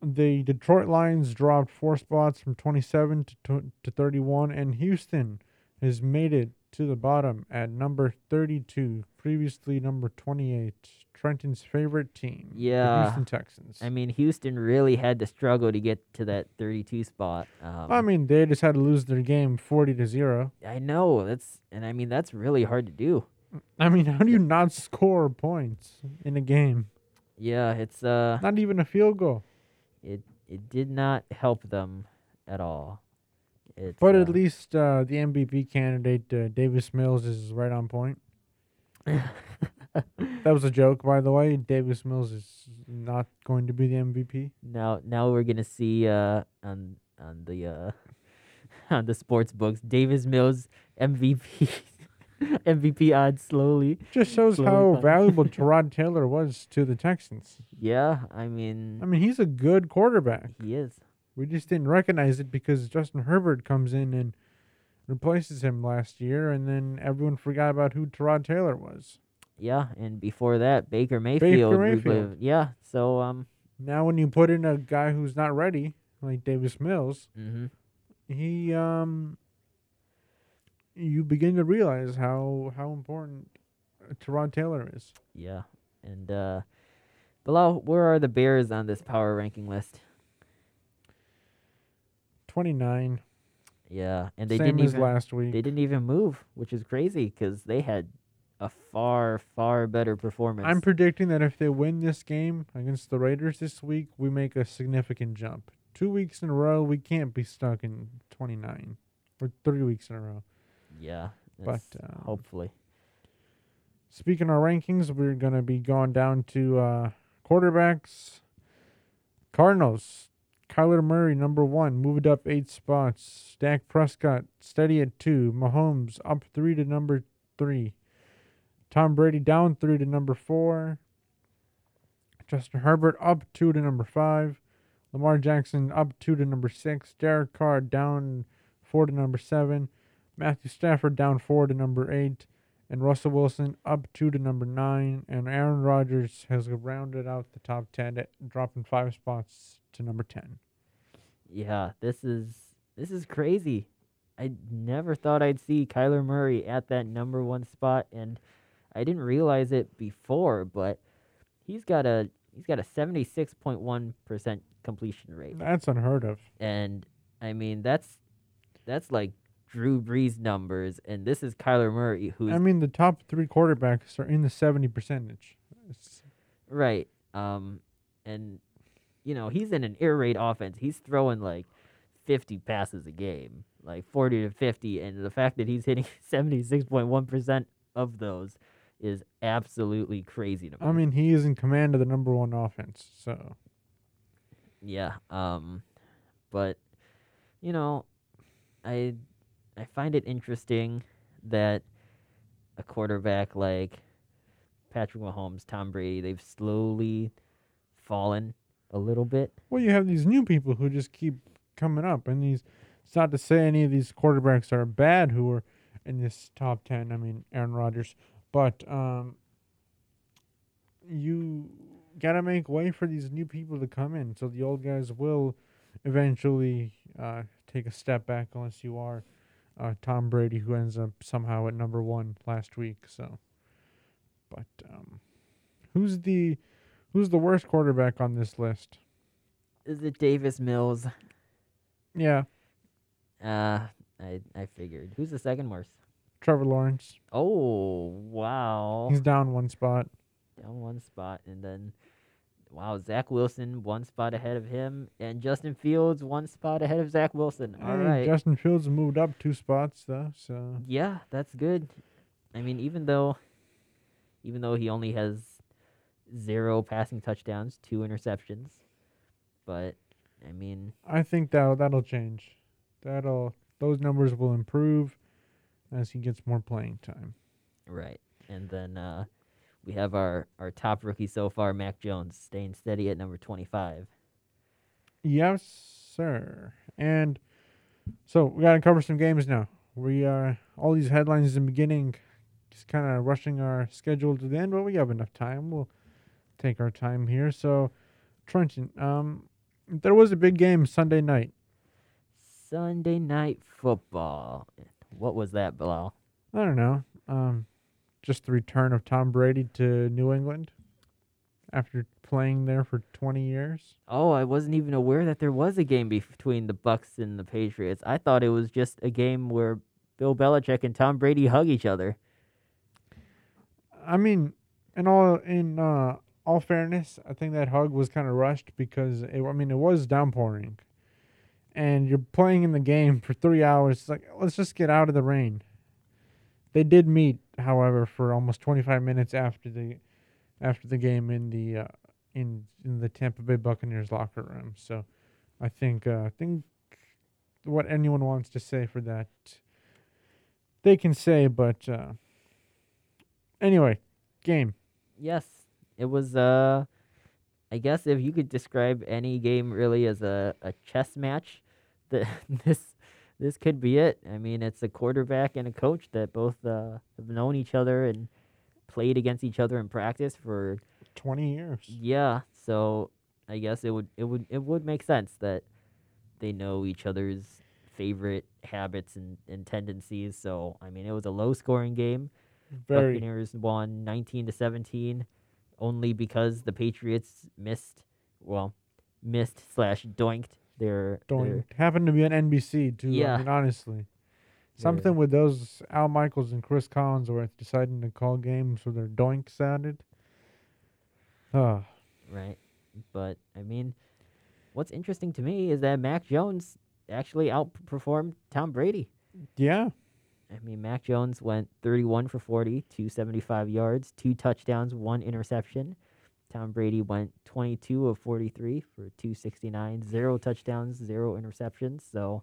the Detroit Lions dropped four spots from 27 to, to 31, and Houston has made it to the bottom at number 32, previously number 28. Trenton's favorite team, the Yeah. Houston Texans. I mean, Houston really had to struggle to get to that 32 spot. Um, I mean, they just had to lose their game 40 to 0. I know that's, and I mean that's really hard to do. I mean, how do you not score points in a game? Yeah, it's uh, Not even a field goal. it it did not help them at all. It's, But at uh, least uh, the MVP candidate, uh, Davis Mills, is right on point. That was a joke, by the way. Davis Mills is not going to be the MVP. now now we're gonna see uh on on the uh on the sports books Davis Mills MVP MVP odds slowly. Just shows Slowly how valuable Tyrod Taylor was to the Texans. Yeah, I mean I mean, he's a good quarterback. he is. We just didn't recognize it because Justin Herbert comes in and replaces him last year, and then everyone forgot about who Tyrod Taylor was. Yeah, and before that Baker Mayfield. we Mayfield. Yeah, so um Now, when you put in a guy who's not ready, like Davis Mills, mhm. he um, you begin to realize how how important Tyrod Taylor is. Yeah. And uh below where are the Bears on this power ranking list? Twenty nine, Yeah, and they same didn't as even last week. they didn't even move, which is crazy because they had a far far better performance. I'm predicting that if they win this game against the Raiders this week, we make a significant jump. Two weeks in a row, we can't be stuck in 29 or three weeks in a row. yeah, but, um, hopefully, Speaking of rankings, we're going to be going down to uh, quarterbacks. Cardinals, Kyler Murray, number one, moved up eight spots. Dak Prescott, steady at two. Mahomes, up three to number three. Tom Brady, down three to number four. Justin Herbert, up two to number five. Lamar Jackson, up two to number six. Derek Carr, down four to number seven. Matthew Stafford, down four to number eight and Russell Wilson up two to number nine, and Aaron Rodgers has rounded out the top ten, dropping five spots to number ten. yeah, this is this is crazy. I never thought I'd see Kyler Murray at that number one spot, and I didn't realize it before, but he's got a he's got a seventy six point one percent completion rate. That's unheard of. and I mean that's that's like Drew Brees numbers, and this is Kyler Murray, who I mean, the top three quarterbacks are in the seventy percentage. It's- right. Um, and you know he's in an air raid offense. He's throwing like fifty passes a game, like forty to fifty, and the fact that he's hitting seventy six point one percent of those is absolutely crazy to me. I mean, he is in command of the number one offense. So Yeah. Um, but you know, I I find it interesting that a quarterback like Patrick Mahomes, Tom Brady, they've slowly fallen a little bit. well, you have these new people who just keep coming up, and these. It's not to say any of these quarterbacks are bad who are in this top ten. I mean, Aaron Rodgers, but um, you gotta make way for these new people to come in, so the old guys will eventually uh, take a step back, unless you are uh, Tom Brady, who ends up somehow at number one last week. So, but um, who's the who's the worst quarterback on this list? Is it Davis Mills? Yeah, Uh, I I figured. Who's the second worst? Trevor Lawrence. Oh wow, He's down one spot. down one spot, and then wow, Zach Wilson one spot ahead of him, and Justin Fields one spot ahead of Zach Wilson. All Hey, right. Justin Fields moved up two spots though, so Yeah, that's good. I mean, even though, even though he only has zero passing touchdowns, two interceptions, but I mean, I think that that'll change. That'll those numbers will improve as he gets more playing time. right. And then uh, we have our our top rookie so far, Mac Jones, staying steady at number twenty-five. Yes, sir. And so we gotta cover some games now. We are all these headlines in the beginning, just kind of rushing our schedule to the end, but we have enough time. We'll take our time here. So, Trenton, um, there was a big game Sunday night. Sunday night football. What was that, Bilal? I don't know. Um, just the return of Tom Brady to New England after playing there for 20 years. Oh, I wasn't even aware that there was a game between the Bucs and the Patriots. I thought it was just a game where Bill Belichick and Tom Brady hug each other. I mean, in all in uh, all fairness, I think that hug was kind of rushed because it, I mean it was downpouring, and you're playing in the game for three hours. It's like let's just get out of the rain. They did meet, however, for almost 25 minutes after the after the game in the uh, in in the Tampa Bay Buccaneers locker room. So, I think uh, I think what anyone wants to say for that, they can say. But uh, anyway, game. Yes, it was. Uh, I guess if you could describe any game really as a, a chess match, that this this could be it. I mean, it's a quarterback and a coach that both uh, have known each other and played against each other in practice for 20 years. yeah. So I guess it would it would it would make sense that they know each other's favorite habits and, and tendencies. So I mean, it was a low scoring game. Very Buccaneers won 19 to 17 only because the Patriots missed, well, missed slash doinked their, don't their happen to be on NBC too. Yeah. I mean, honestly, something with those Al Michaels and Chris Collinsworth deciding to call games where their doink sounded. Oh, right. But I mean, what's interesting to me is that Mac Jones actually outperformed Tom Brady. yeah. I mean, Mac Jones went 31 for 40, 275 yards, two touchdowns, one interception. Tom Brady went 22 of 43 for 269, zero touchdowns, zero interceptions. So,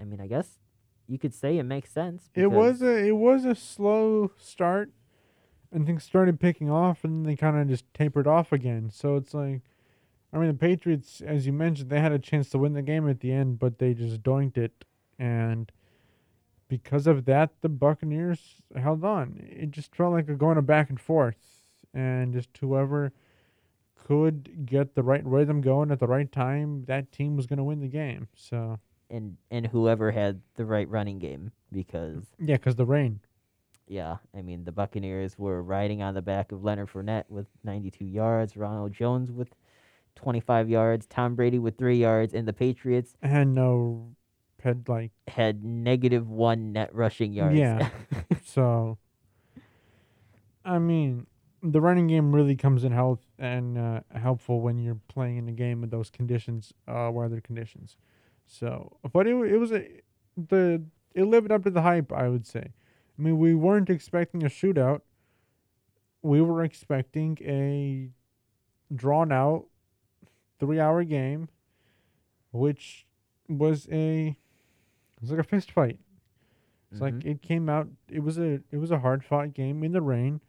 I mean, I guess you could say it makes sense. It was a it was a slow start, and things started picking off, and they kind of just tapered off again. So it's like, I mean, the Patriots, as you mentioned, they had a chance to win the game at the end, but they just doinked it, and because of that, the Buccaneers held on. It just felt like a going a back and forth, and just whoever could get the right rhythm going at the right time, that team was going to win the game. So and and whoever had the right running game because yeah, because the rain. yeah, I mean the Buccaneers were riding on the back of Leonard Fournette with 92 yards, Ronald Jones with 25 yards, Tom Brady with 3 yards and the Patriots and no had like had negative 1 net rushing yards. Yeah. so I mean the running game really comes in health and uh, helpful when you're playing in a game with those conditions, uh, weather conditions. So, but it it was a the it lived up to the hype, I would say. I mean, we weren't expecting a shootout. We were expecting a drawn out three hour game, which was a it was like a fist fight. It's like Mhm. it came out. It was a it was a hard fought game in the rain,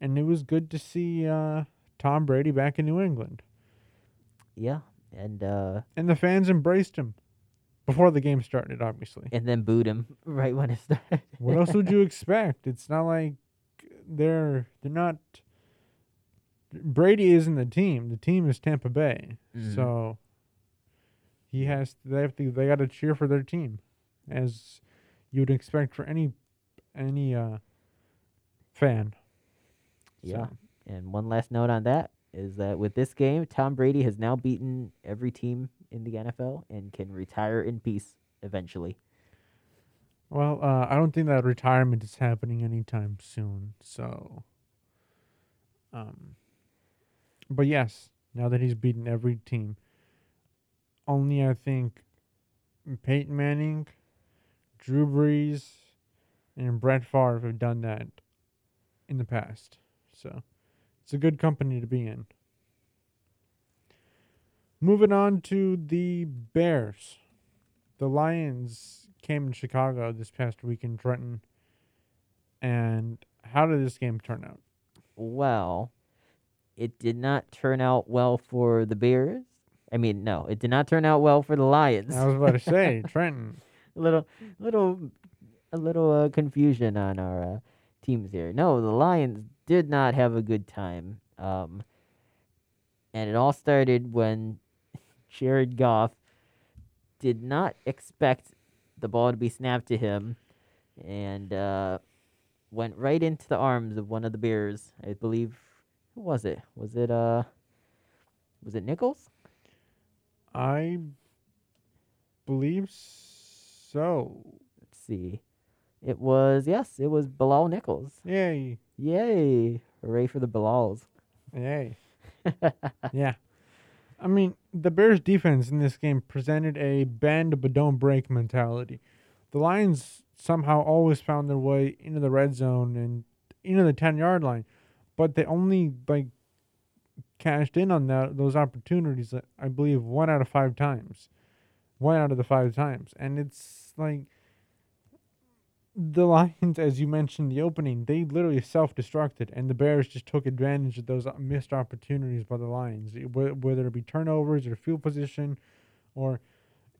and it was good to see uh, Tom Brady back in New England, yeah, and uh and the fans embraced him before the game started. Obviously, and then booed him right when it started. what else would you expect? It's not like they're they're not. Brady isn't the team. The team is Tampa Bay. Mhm. So he has they have to they got to cheer for their team, as you'd expect for any any uh fan. Yeah. So, And one last note on that is that with this game, Tom Brady has now beaten every team in the NFL and can retire in peace eventually. well, uh, I don't think that retirement is happening anytime soon. So, um, but yes, now that he's beaten every team, only I think Peyton Manning, Drew Brees, and Brett Favre have done that in the past. So, it's a good company to be in. Moving on to the Bears. The Lions came in Chicago this past week in Trenton. And how did this game turn out? Well, it did not turn out well for the Bears. I mean, no, it did not turn out well for the Lions. I was about to say, Trenton. A little, little, a little uh, confusion on our uh, teams here. No, the Lions did not have a good time. Um, and it all started when Jared Goff did not expect the ball to be snapped to him, and uh, went right into the arms of one of the Bears. I believe. Who was it? Was it uh? Was it Nichols? I believe so. So let's see. It was yes, it was Bilal Nichols. Yay. Yay! Hooray for the Bilals. Yay. yeah. I mean, the Bears defense in this game presented a bend but don't break mentality. The Lions somehow always found their way into the red zone and into the 10 yard line, but they only like cashed in on that those opportunities I believe one out of 5 times. One out of the 5 times. And it's like the Lions, as you mentioned in the opening, they literally self-destructed, and the Bears just took advantage of those uh, missed opportunities by the Lions, whether it be turnovers or field position, or,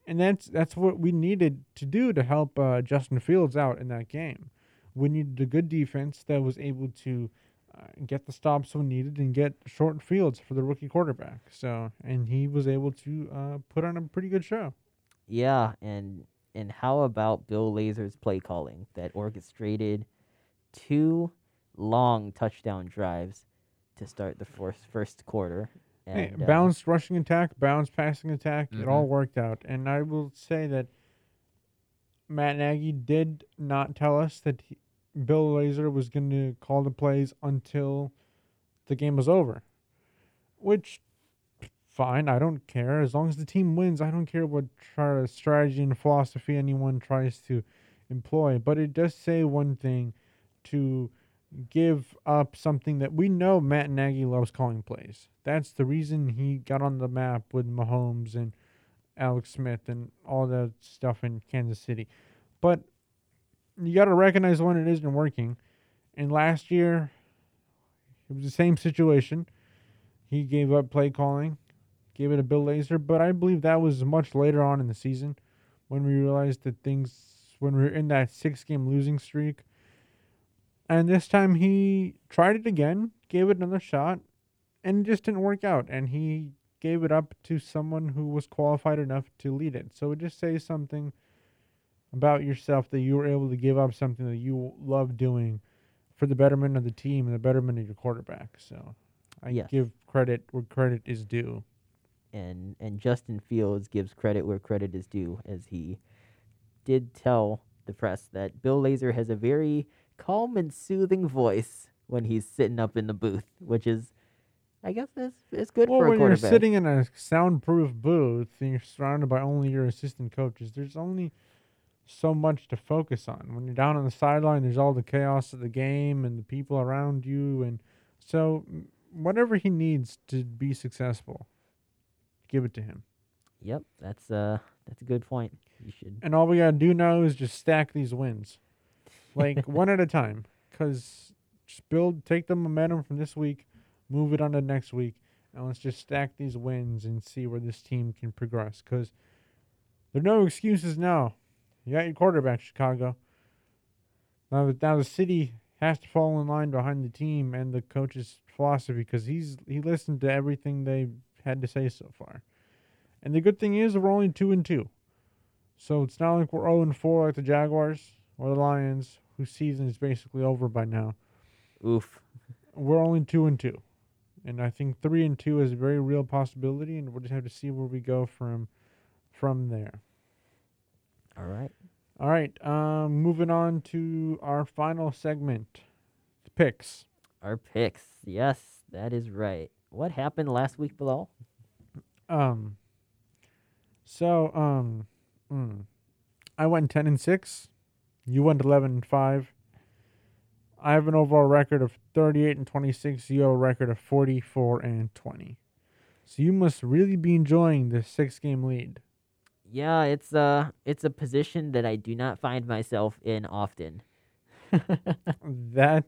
and that's that's what we needed to do to help uh, Justin Fields out in that game. We needed a good defense that was able to uh, get the stops we needed and get short fields for the rookie quarterback. So, and he was able to uh, put on a pretty good show. Yeah, and and how about Bill Lazor's play calling that orchestrated two long touchdown drives to start the first first quarter? Hey, And, uh, balanced rushing attack, balanced passing attack, it Mm-hmm. all worked out. And I will say that Matt Nagy did not tell us that he, Bill Lazor was going to call the plays until the game was over, which fine. I don't care as long as the team wins. I don't care what try, strategy and philosophy anyone tries to employ. But it does say one thing to give up something that we know Matt Nagy loves calling plays. That's the reason he got on the map with Mahomes and Alex Smith and all that stuff in Kansas City. But you got to recognize when it isn't working. And last year, it was the same situation. He gave up play calling, gave it a Bill Lazor, but I believe that was much later on in the season when we realized that things, when we were in that six game losing streak. And this time he tried it again, gave it another shot, and it just didn't work out. And he gave it up to someone who was qualified enough to lead it. So it just says something about yourself that you were able to give up something that you love doing for the betterment of the team and the betterment of your quarterback. So I Yes. give credit where credit is due. And and Justin Fields gives credit where credit is due, as he did tell the press that Bill Lazor has a very calm and soothing voice when he's sitting up in the booth, which is, I guess, is is good well, for a when you're sitting in a soundproof booth and you're surrounded by only your assistant coaches, there's only so much to focus on. When you're down on the sideline, there's all the chaos of the game and the people around you, and so whatever he needs to be successful, give it to him. Yep, that's uh that's a good point. You should. And all we gotta do now is just stack these wins, like one at a time. Cause just build, take the momentum from this week, move it on to next week, and let's just stack these wins and see where this team can progress. Cause there are no excuses now. You got your quarterback, Chicago. Now, the- now the city has to fall in line behind the team and the coach's philosophy because he's he listened to everything they had to say so far. And the good thing is we're only two and two. So it's not like we're 0 and 4 like the Jaguars or the Lions, whose season is basically over by now. Oof. We're only 2 and 2. And I think 3 and 2 is a very real possibility and we'll just have to see where we go from from there. All right. All right, um moving on to our final segment. The picks. Our picks. Yes, that is right. What happened last week Bilal? Um so um mm, I went 10 and 6. You went 11 and 5. I have an overall record of 38 and 26. You have a record of 44 and 20. So you must really be enjoying this six game lead. Yeah, it's uh it's a position that I do not find myself in often. That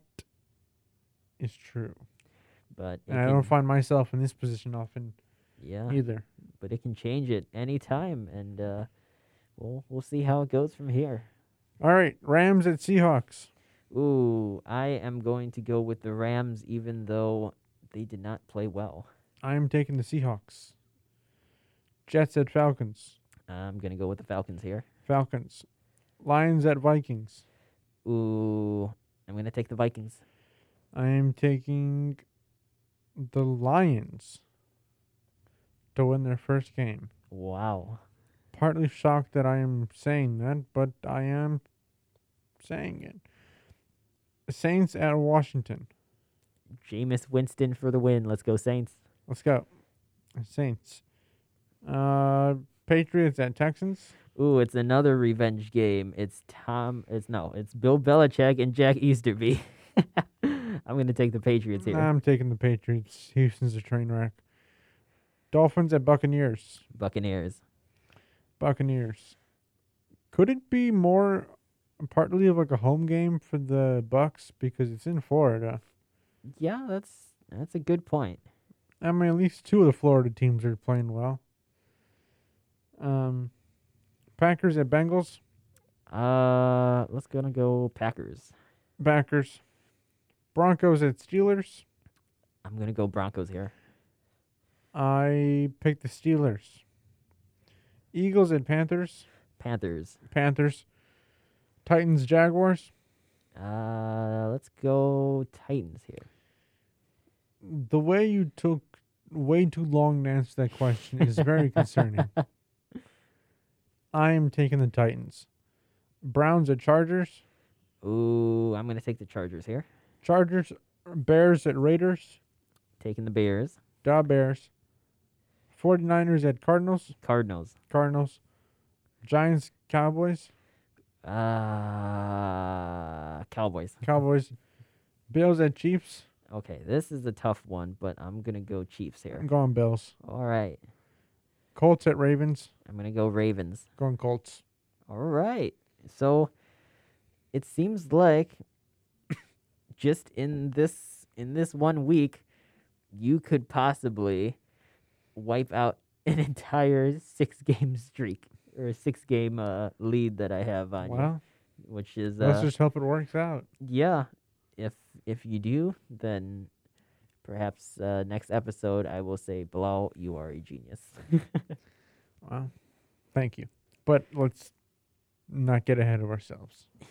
is true. But And I don't find myself in this position often yeah, either. but it can change at any time and uh we'll we'll see how it goes from here. All right, Rams at Seahawks. Ooh, I am going to go with the Rams even though they did not play well. I am taking the Seahawks. Jets at Falcons. I'm going to go with the Falcons here. Falcons. Lions at Vikings. Ooh, I'm gonna take the Vikings. I am taking the Lions to win their first game. Wow. Partly shocked that I am saying that, but I am saying it. Saints at Washington. Jameis Winston for the win. Let's go Saints. Let's go. Saints. Uh, Patriots at Texans. Ooh, it's another revenge game. It's Tom. It's no. It's Bill Belichick and Jack Easterby. I'm gonna take the Patriots here. I'm taking the Patriots. Houston's a train wreck. Dolphins at Buccaneers. Buccaneers. Buccaneers. Could it be more partly of like a home game for the Bucs because it's in Florida? Yeah, that's that's a good point. I mean, at least two of the Florida teams are playing well. Um, Packers at Bengals. Uh, let's gonna go Packers. Packers. Broncos at Steelers. I'm gonna go Broncos here. I picked the Steelers. Eagles at Panthers. Panthers. Panthers. Titans Jaguars. Uh, let's go Titans here. The way you took way too long to answer that question is very concerning. I am taking the Titans. Browns at Chargers. Ooh, I'm gonna take the Chargers here. Chargers. Bears at Raiders. Taking the Bears. Da Bears. 49ers at Cardinals. Cardinals. Cardinals. Giants Cowboys. Uh, Cowboys. Cowboys. Bills at Chiefs. Okay, this is a tough one, but I'm gonna go Chiefs here. I'm going Bills. All right, Colts at Ravens. I'm gonna go Ravens. Going Colts. All right. So it seems like just in this in this one week, you could possibly wipe out an entire six game streak or a six game uh, lead that I have on you, Well, which is let's uh, just hope it works out. yeah. If if you do, then perhaps uh, next episode I will say, Bilal, you are a genius. Well, thank you. But let's not get ahead of ourselves.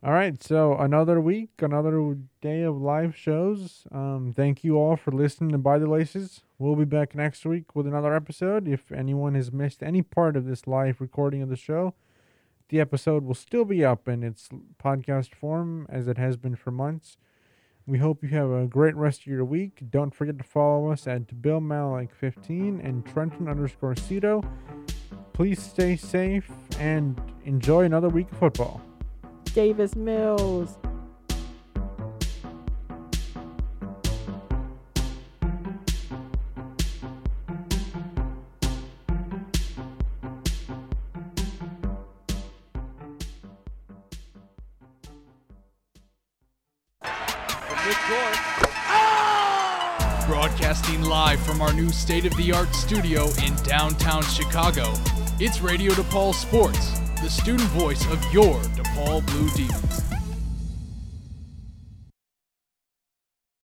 All right, so another week, another day of live shows. Um, thank you all for listening to By the Laces. We'll be back next week with another episode. If anyone has missed any part of this live recording of the show, the episode will still be up in its podcast form as it has been for months. We hope you have a great rest of your week. Don't forget to follow us at Bill Malik 15 and Trenton underscore Cito. Please stay safe and enjoy another week of football. Davis Mills. Broadcasting live from our new state of the art studio in downtown Chicago, it's Radio DePaul Sports, the student voice of your DePaul Blue Demons.